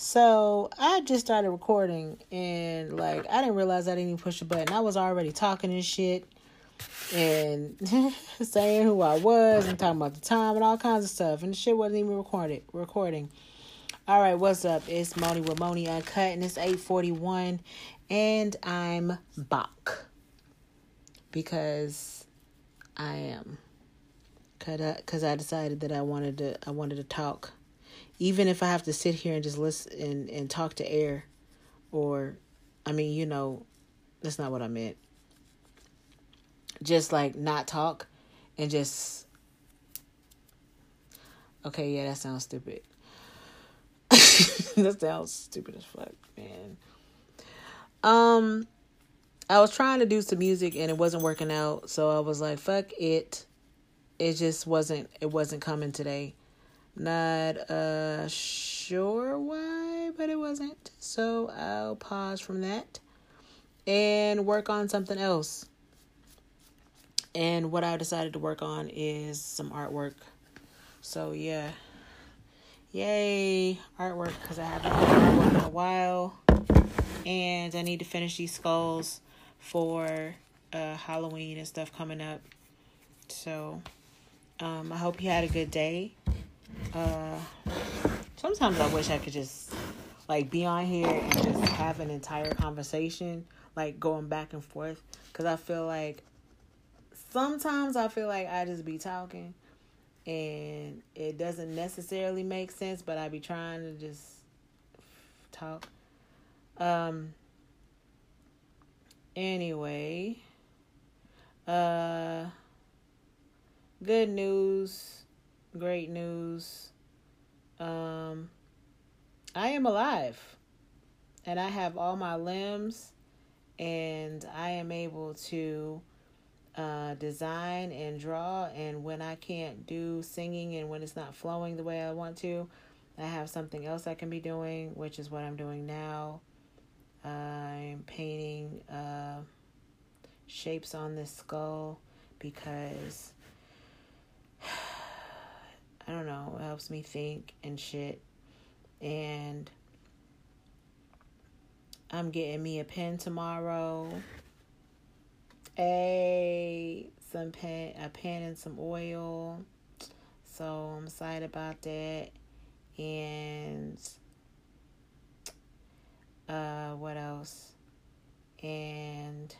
So I just started recording and like I didn't realize I didn't even push the button. I was already talking and shit and saying who I was and talking about the time and all kinds of stuff. And the shit wasn't even recorded recording. All right, what's up? It's Moni with Moni Uncut and it's 841 and I'm back. Because I am. Cause I decided that I wanted to I wanted to talk even if I have to sit here and just listen and, and talk to air, or, I mean, you know, that's not what I meant. Just like not talk and just. Okay, yeah, that sounds stupid. that sounds stupid as fuck, man. Um, I was trying to do some music and it wasn't working out, so I was like, "Fuck it." It just wasn't. It wasn't coming today. Not uh sure why, but it wasn't. So I'll pause from that and work on something else. And what I decided to work on is some artwork. So yeah. Yay, artwork because I haven't done artwork in a while. And I need to finish these skulls for uh Halloween and stuff coming up. So um I hope you had a good day. Uh, sometimes I wish I could just like be on here and just have an entire conversation, like going back and forth. Cause I feel like sometimes I feel like I just be talking and it doesn't necessarily make sense, but I be trying to just talk. Um. Anyway, uh, good news great news. Um, I am alive and I have all my limbs and I am able to uh, design and draw. And when I can't do singing and when it's not flowing the way I want to, I have something else I can be doing, which is what I'm doing now. I'm painting uh, shapes on this skull because I don't know, it helps me think and shit. And I'm getting me a pen tomorrow. A some pen a pen and some oil. So I'm excited about that. And uh what else? And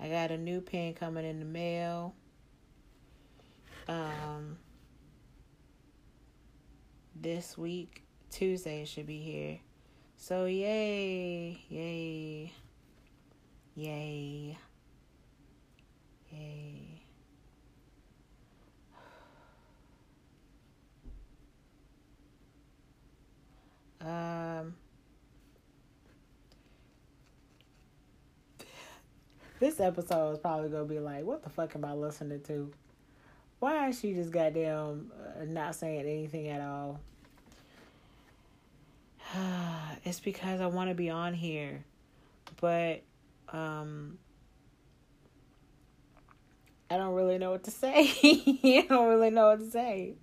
I got a new pen coming in the mail. Um this week. Tuesday should be here. So yay, yay, yay, yay. Um, this episode is probably gonna be like, what the fuck am I listening to? Why is she just goddamn uh, not saying anything at all? it's because I want to be on here, but um, I don't really know what to say. I don't really know what to say.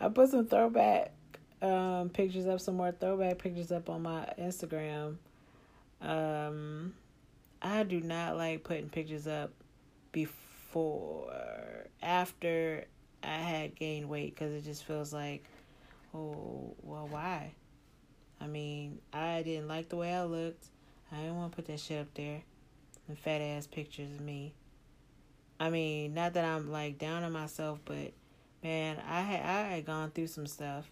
I put some throwback um, pictures up, some more throwback pictures up on my Instagram. Um, I do not like putting pictures up before, after I had gained weight because it just feels like, oh, well, why? I mean, I didn't like the way I looked. I didn't want to put that shit up there. And fat ass pictures of me. I mean, not that I'm like down on myself, but man, I had I had gone through some stuff,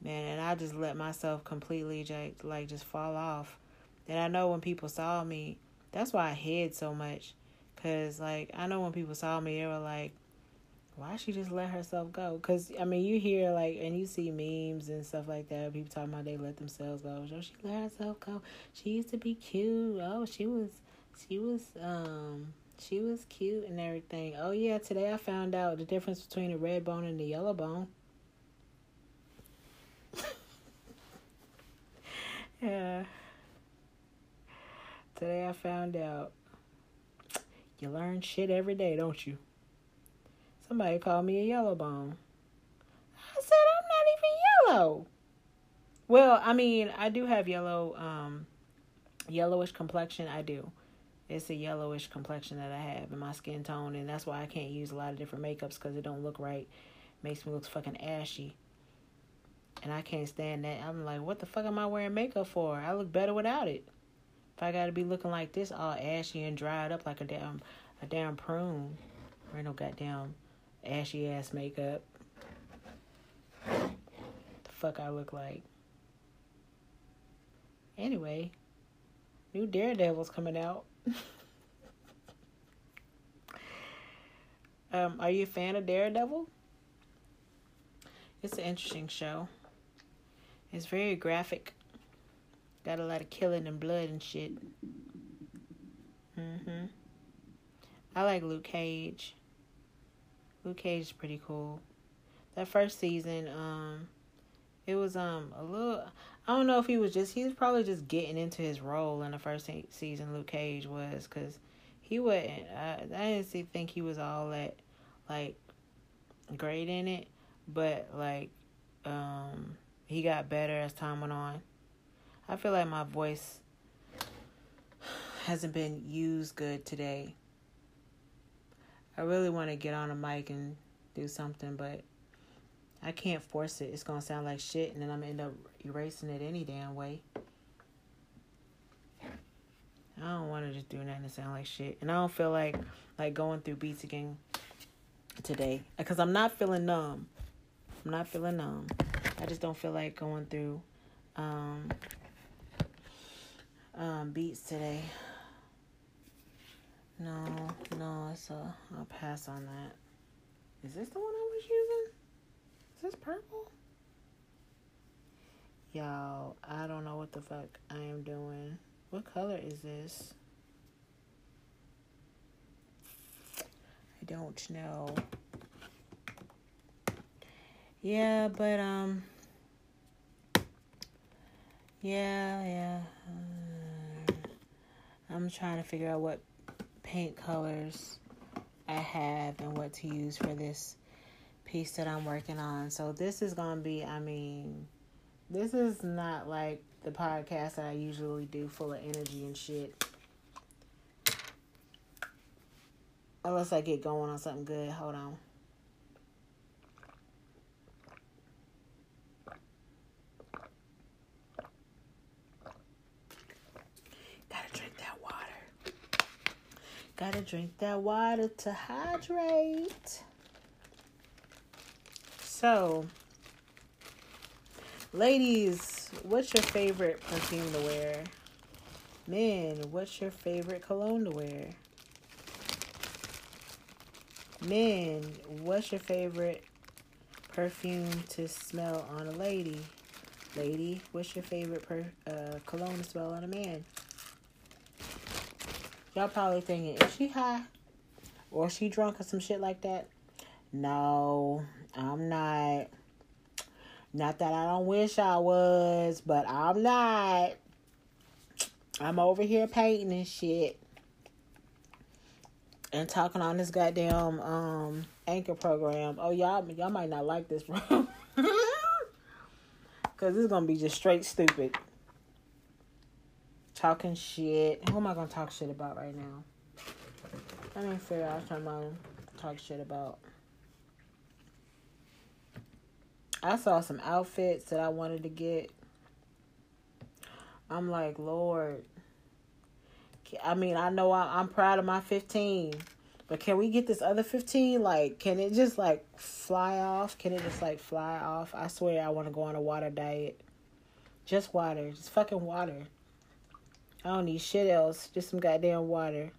man, and I just let myself completely like just fall off. And I know when people saw me, that's why I hid so much, cause like I know when people saw me, they were like, why she just let herself go? Because, I mean, you hear, like, and you see memes and stuff like that. People talking about they let themselves go. Oh, she let herself go. She used to be cute. Oh, she was, she was, um, she was cute and everything. Oh, yeah, today I found out the difference between a red bone and a yellow bone. yeah. Today I found out. You learn shit every day, don't you? Somebody called me a yellow bone. I said, I'm not even yellow. Well, I mean, I do have yellow, um, yellowish complexion. I do. It's a yellowish complexion that I have in my skin tone, and that's why I can't use a lot of different makeups because it don't look right. Makes me look fucking ashy. And I can't stand that. I'm like, what the fuck am I wearing makeup for? I look better without it. If I gotta be looking like this, all ashy and dried up like a damn a damn prune. Wear no goddamn ashy ass makeup. The fuck I look like. Anyway, new Daredevil's coming out. um, are you a fan of Daredevil? It's an interesting show. It's very graphic. Got a lot of killing and blood and shit. Mhm. I like Luke Cage. Luke Cage is pretty cool. That first season, um, it was um a little. I don't know if he was just he was probably just getting into his role in the first season. Luke Cage was because he wasn't. I, I didn't see, think he was all that like great in it, but like um he got better as time went on. I feel like my voice hasn't been used good today. I really want to get on a mic and do something, but I can't force it. It's gonna sound like shit, and then I'm gonna end up erasing it any damn way. I don't want to just do nothing to sound like shit, and I don't feel like like going through beats again today because I'm not feeling numb. I'm not feeling numb. I just don't feel like going through um, um, beats today. No, no, it's a. I'll pass on that. Is this the one I was using? Is this purple? Y'all, I don't know what the fuck I am doing. What color is this? I don't know. Yeah, but um yeah, yeah. Uh, I'm trying to figure out what paint colors I have and what to use for this piece that I'm working on. So this is going to be, I mean, this is not like the podcast that I usually do full of energy and shit. Unless I get going on something good. Hold on. Gotta drink that water. Gotta drink that water to hydrate. So, ladies, what's your favorite perfume to wear? Men, what's your favorite cologne to wear? Men, what's your favorite perfume to smell on a lady? Lady, what's your favorite per, uh, cologne to smell on a man? Y'all probably thinking, is she high? Or she drunk or some shit like that? No, I'm not. Not that I don't wish I was, but I'm not. I'm over here painting and shit. And talking on this goddamn um anchor program. Oh y'all y'all might not like this bro. Cause is gonna be just straight stupid. Talking shit. Who am I gonna talk shit about right now? Let me figure out what I'm gonna talk shit about. I saw some outfits that I wanted to get. I'm like, Lord. I mean, I know I, I'm proud of my 15, but can we get this other 15? Like, can it just like fly off? Can it just like fly off? I swear I want to go on a water diet. Just water. Just fucking water. I don't need shit else. Just some goddamn water.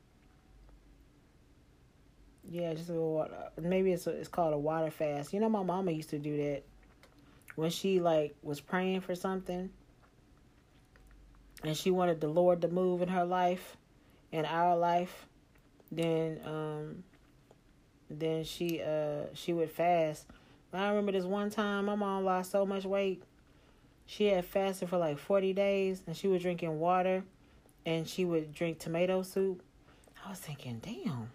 Yeah, just a little water. Maybe it's a, it's called a water fast. You know, my mama used to do that when she like was praying for something and she wanted the Lord to move in her life, in our life, then um then she uh she would fast. I remember this one time my mom lost so much weight. She had fasted for like 40 days and she was drinking water and she would drink tomato soup. I was thinking, damn.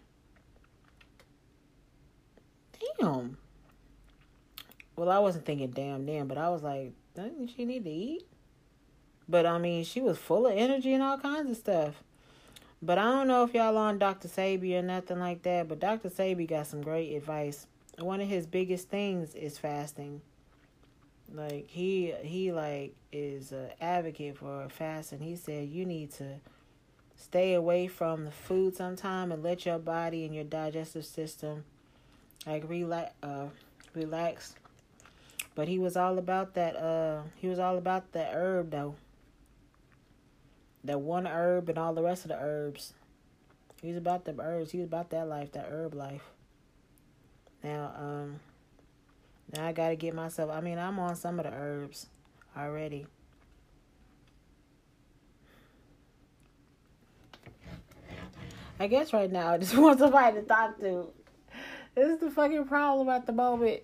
Damn. Well, I wasn't thinking damn damn, but I was like, Doesn't she need to eat? But I mean, she was full of energy and all kinds of stuff. But I don't know if y'all on Dr. Sebi or nothing like that. But Dr. Sebi got some great advice. One of his biggest things is fasting. Like he he like is an advocate for fasting. He said you need to stay away from the food sometime and let your body and your digestive system like relax uh relax. But he was all about that uh he was all about that herb though. That one herb and all the rest of the herbs. He was about the herbs. He was about that life that herb life. Now um now i gotta get myself i mean i'm on some of the herbs already I guess right now I just want somebody to talk to. This is the fucking problem at the moment.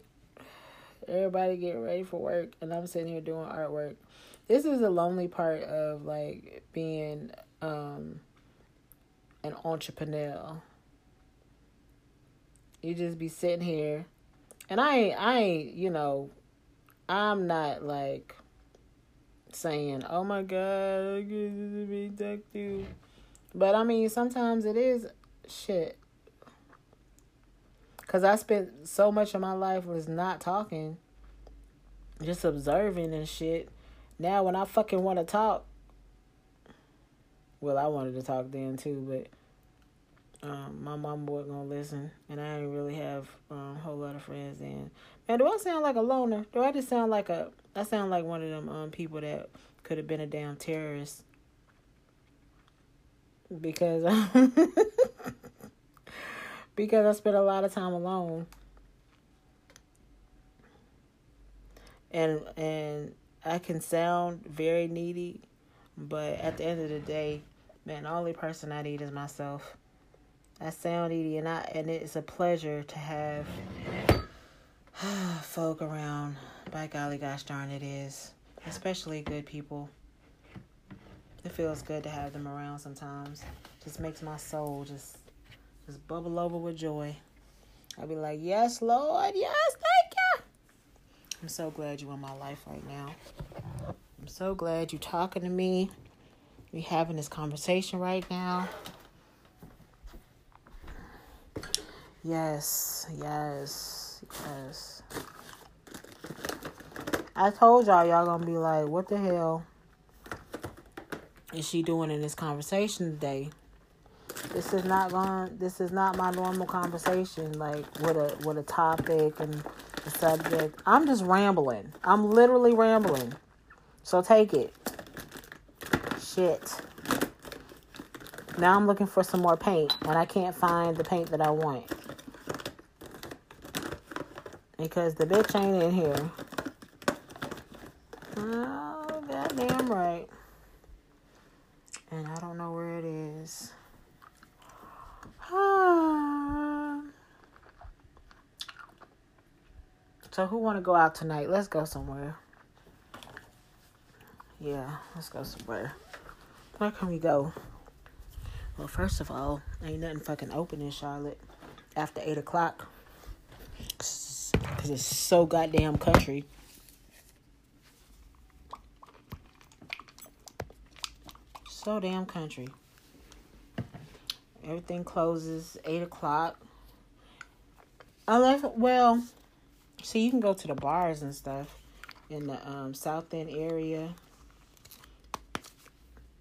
Everybody getting ready for work, and I'm sitting here doing artwork. This is the lonely part of like being um, an entrepreneur. You just be sitting here, and I ain't, I you know, I'm not like saying, "Oh my God, be you." But I mean, sometimes it is shit. Cause I spent so much of my life was not talking, just observing and shit. Now when I fucking want to talk, well, I wanted to talk then too, but um, my mom wasn't gonna listen, and I didn't really have um, a whole lot of friends then. Man, do I sound like a loner? Do I just sound like a? I sound like one of them um people that could have been a damn terrorist because because I spent a lot of time alone. And and I can sound very needy, but at the end of the day, man, the only person I need is myself. I sound needy and I and it's a pleasure to have folk around. By golly gosh darn it is. Especially good people it feels good to have them around sometimes. Just makes my soul just just bubble over with joy. I'll be like, Yes, Lord, yes, thank you. I'm so glad you're in my life right now. I'm so glad you're talking to me. We having this conversation right now. Yes, yes, yes. I told y'all y'all gonna be like, what the hell? is she doing in this conversation today? This is not going. This is not my normal conversation. Like with a with a topic and the subject. I'm just rambling. I'm literally rambling. So take it. Shit. Now I'm looking for some more paint and I can't find the paint that I want. Because the bitch ain't in here. Oh, goddamn right and I don't know where it is. so who want to go out tonight? Let's go somewhere. Yeah, let's go somewhere. Where can we go? Well, first of all, ain't nothing fucking open in Charlotte after 8 o'clock. Because it's so goddamn country. so damn country. Everything closes eight o'clock. Unless, well, see, you can go to the bars and stuff in the um, South End area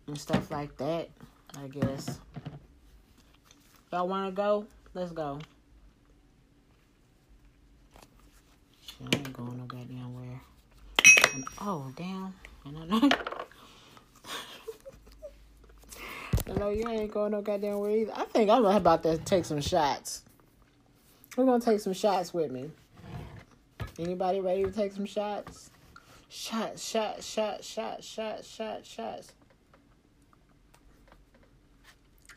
and stuff like that. I guess. Y'all want to go? Let's go. I ain't going no goddamn where. And, oh, damn. And I know. know you ain't going no goddamn way either. I think I'm about to take some shots. We're gonna take some shots with me. Anybody ready to take some shots? Shots, shots, shots, shots, shots, shots, shots.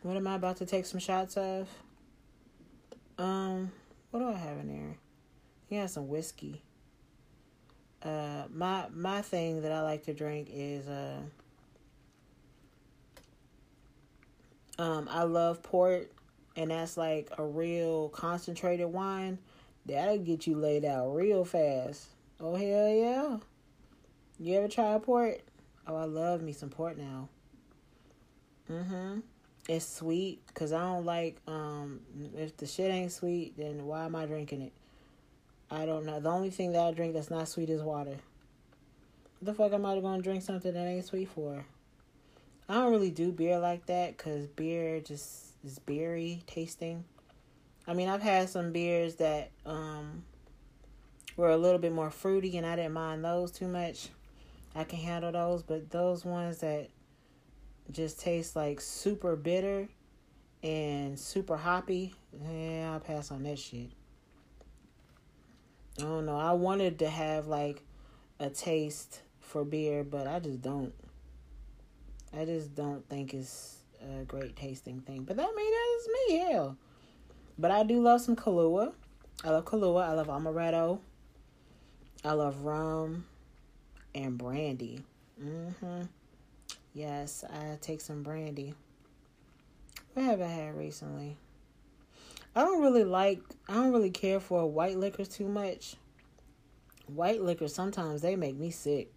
What am I about to take some shots of? Um, what do I have in Yeah, some whiskey. Uh, my my thing that I like to drink is uh Um, I love port, and that's like a real concentrated wine. That'll get you laid out real fast. Oh hell yeah! You ever try a port? Oh, I love me some port now. Mhm. It's sweet because I don't like um if the shit ain't sweet, then why am I drinking it? I don't know. The only thing that I drink that's not sweet is water. What the fuck am I gonna drink something that ain't sweet for? I don't really do beer like that because beer just is beery tasting. I mean, I've had some beers that um were a little bit more fruity, and I didn't mind those too much. I can handle those, but those ones that just taste like super bitter and super hoppy, yeah, I'll pass on that shit. I don't know. I wanted to have like a taste for beer, but I just don't. I just don't think it's a great tasting thing. But that mean that is me, hell. But I do love some Kahlua. I love Kahlua. I love amaretto. I love rum and brandy. Mm-hmm. Yes, I take some brandy. What have I had recently? I don't really like I don't really care for white liquors too much. White liquors sometimes they make me sick.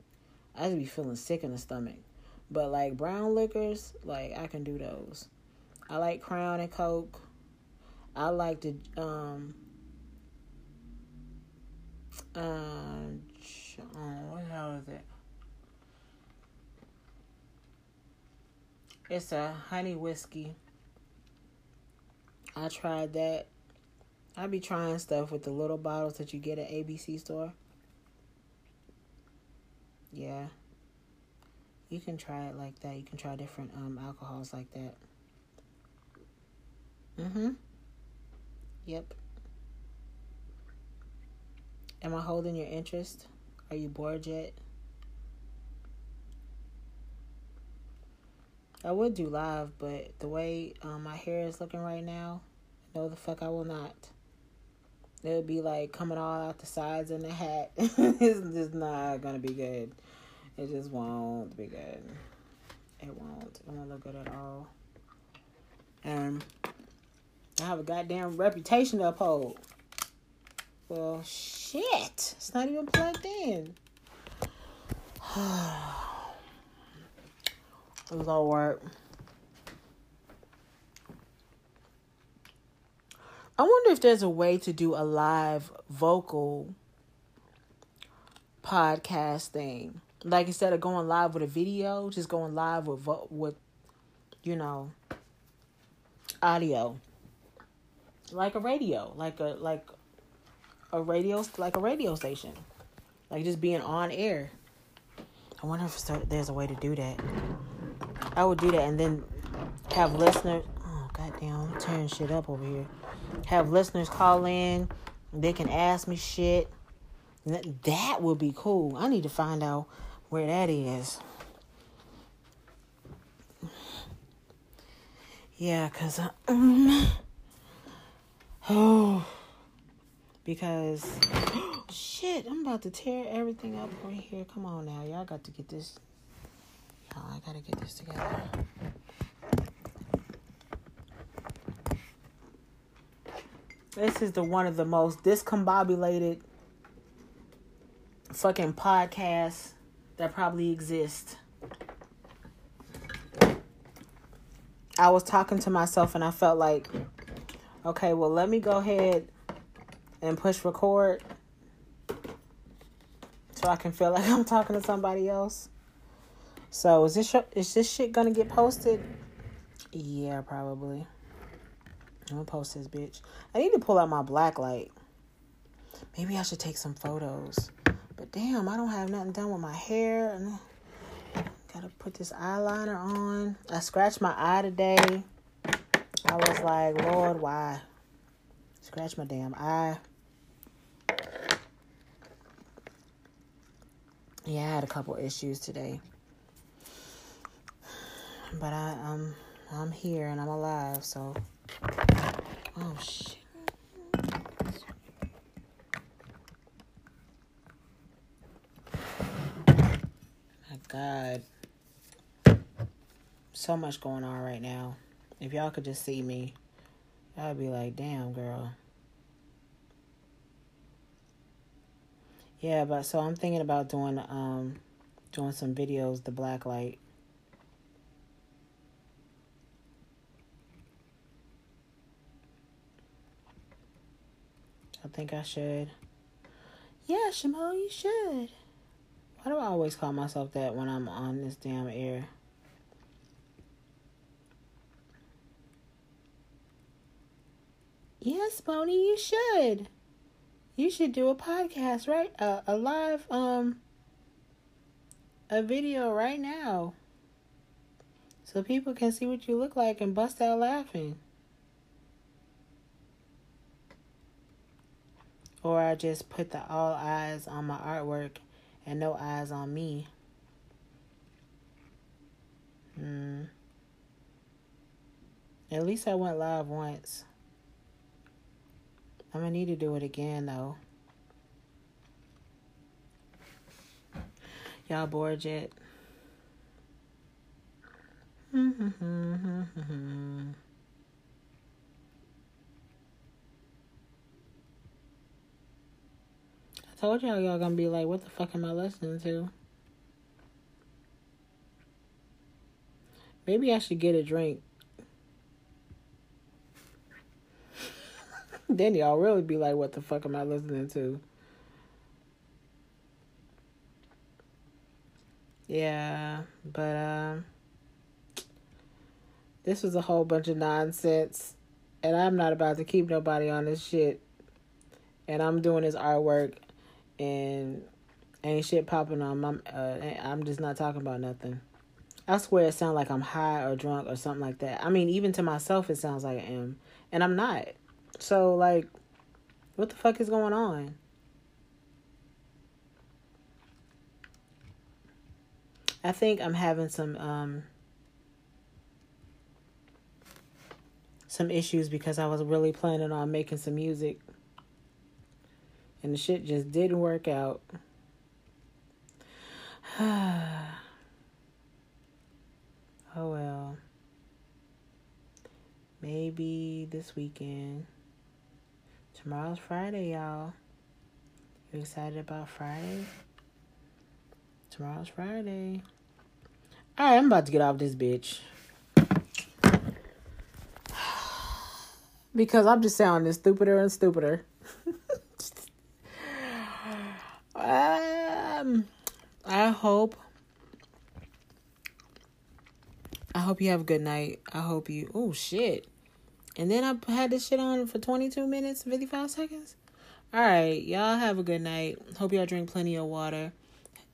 I just be feeling sick in the stomach. But like brown liquors, like I can do those. I like Crown and Coke. I like the um um what the hell is it? It's a honey whiskey. I tried that. I be trying stuff with the little bottles that you get at ABC store. Yeah. You can try it like that. You can try different um alcohols like that. Mm Mhm. Yep. Am I holding your interest? Are you bored yet? I would do live, but the way um, my hair is looking right now, no, the fuck I will not. It would be like coming all out the sides in the hat. it's just not gonna be good. It just won't be good. It won't. It won't look good at all. And I have a goddamn reputation to uphold. Well, shit. It's not even plugged in. It was all work. I wonder if there's a way to do a live vocal podcast thing. Like instead of going live with a video, just going live with vo- with you know audio. Like a radio, like a like a radio like a radio station. Like just being on air. I wonder if there's a way to do that. I would do that and then have listeners. Oh goddamn! I'm tearing shit up over here. Have listeners call in. They can ask me shit. That would be cool. I need to find out where that is. Yeah, cause um, oh, because shit, I'm about to tear everything up right here. Come on now, y'all got to get this Oh, I gotta get this together. This is the one of the most discombobulated fucking podcasts that probably exist. I was talking to myself and I felt like, okay, well, let me go ahead and push record so I can feel like I'm talking to somebody else. So is this is this shit gonna get posted? Yeah, probably. I'm gonna post this bitch. I need to pull out my black light. Maybe I should take some photos. But damn, I don't have nothing done with my hair. And gotta put this eyeliner on. I scratched my eye today. I was like, Lord, why? Scratch my damn eye. Yeah, I had a couple issues today. But I um I'm here and I'm alive, so oh shit. My God. So much going on right now. If y'all could just see me, I'd be like, damn girl. Yeah, but so I'm thinking about doing um doing some videos, the black light. I think I should. Yeah, Shamo, you should. Why do I always call myself that when I'm on this damn air? Yes, Boney, you should. You should do a podcast, right? Uh, a live, um, a video right now. So people can see what you look like and bust out laughing. Or I just put the all eyes on my artwork and no eyes on me. Hmm. At least I went live once. I'm gonna need to do it again though. Y'all bored yet? told y'all y'all gonna be like, what the fuck am I listening to? Maybe I should get a drink. then y'all really be like, what the fuck am I listening to? Yeah, but um this was a whole bunch of nonsense and I'm not about to keep nobody on this shit. And I'm doing this artwork and ain't shit popping on my. Uh, I'm just not talking about nothing. I swear it sounds like I'm high or drunk or something like that. I mean, even to myself, it sounds like I am, and I'm not. So like, what the fuck is going on? I think I'm having some um some issues because I was really planning on making some music and the shit just didn't work out. oh well. Maybe this weekend. Tomorrow's Friday, y'all. You excited about Friday? Tomorrow's Friday. Alright, I'm about to get off this bitch. because I'm just sounding stupider and stupider. Um, I hope. I hope you have a good night. I hope you. Oh shit! And then I had this shit on for twenty two minutes, fifty five seconds. All right, y'all have a good night. Hope y'all drink plenty of water.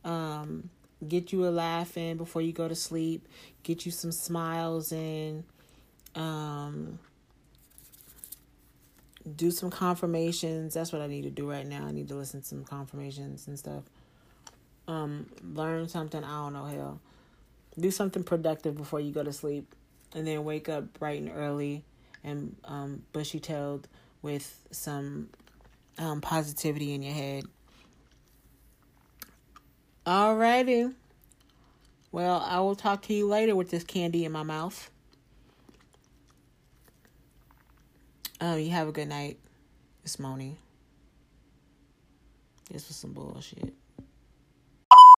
Um, get you a laugh in before you go to sleep. Get you some smiles in. Um, do some confirmations. That's what I need to do right now. I need to listen to some confirmations and stuff. Um, learn something. I don't know. Hell, do something productive before you go to sleep, and then wake up bright and early and um, bushy tailed with some um, positivity in your head. Alrighty. Well, I will talk to you later with this candy in my mouth. Um, you have a good night. It's Moni. This was some bullshit.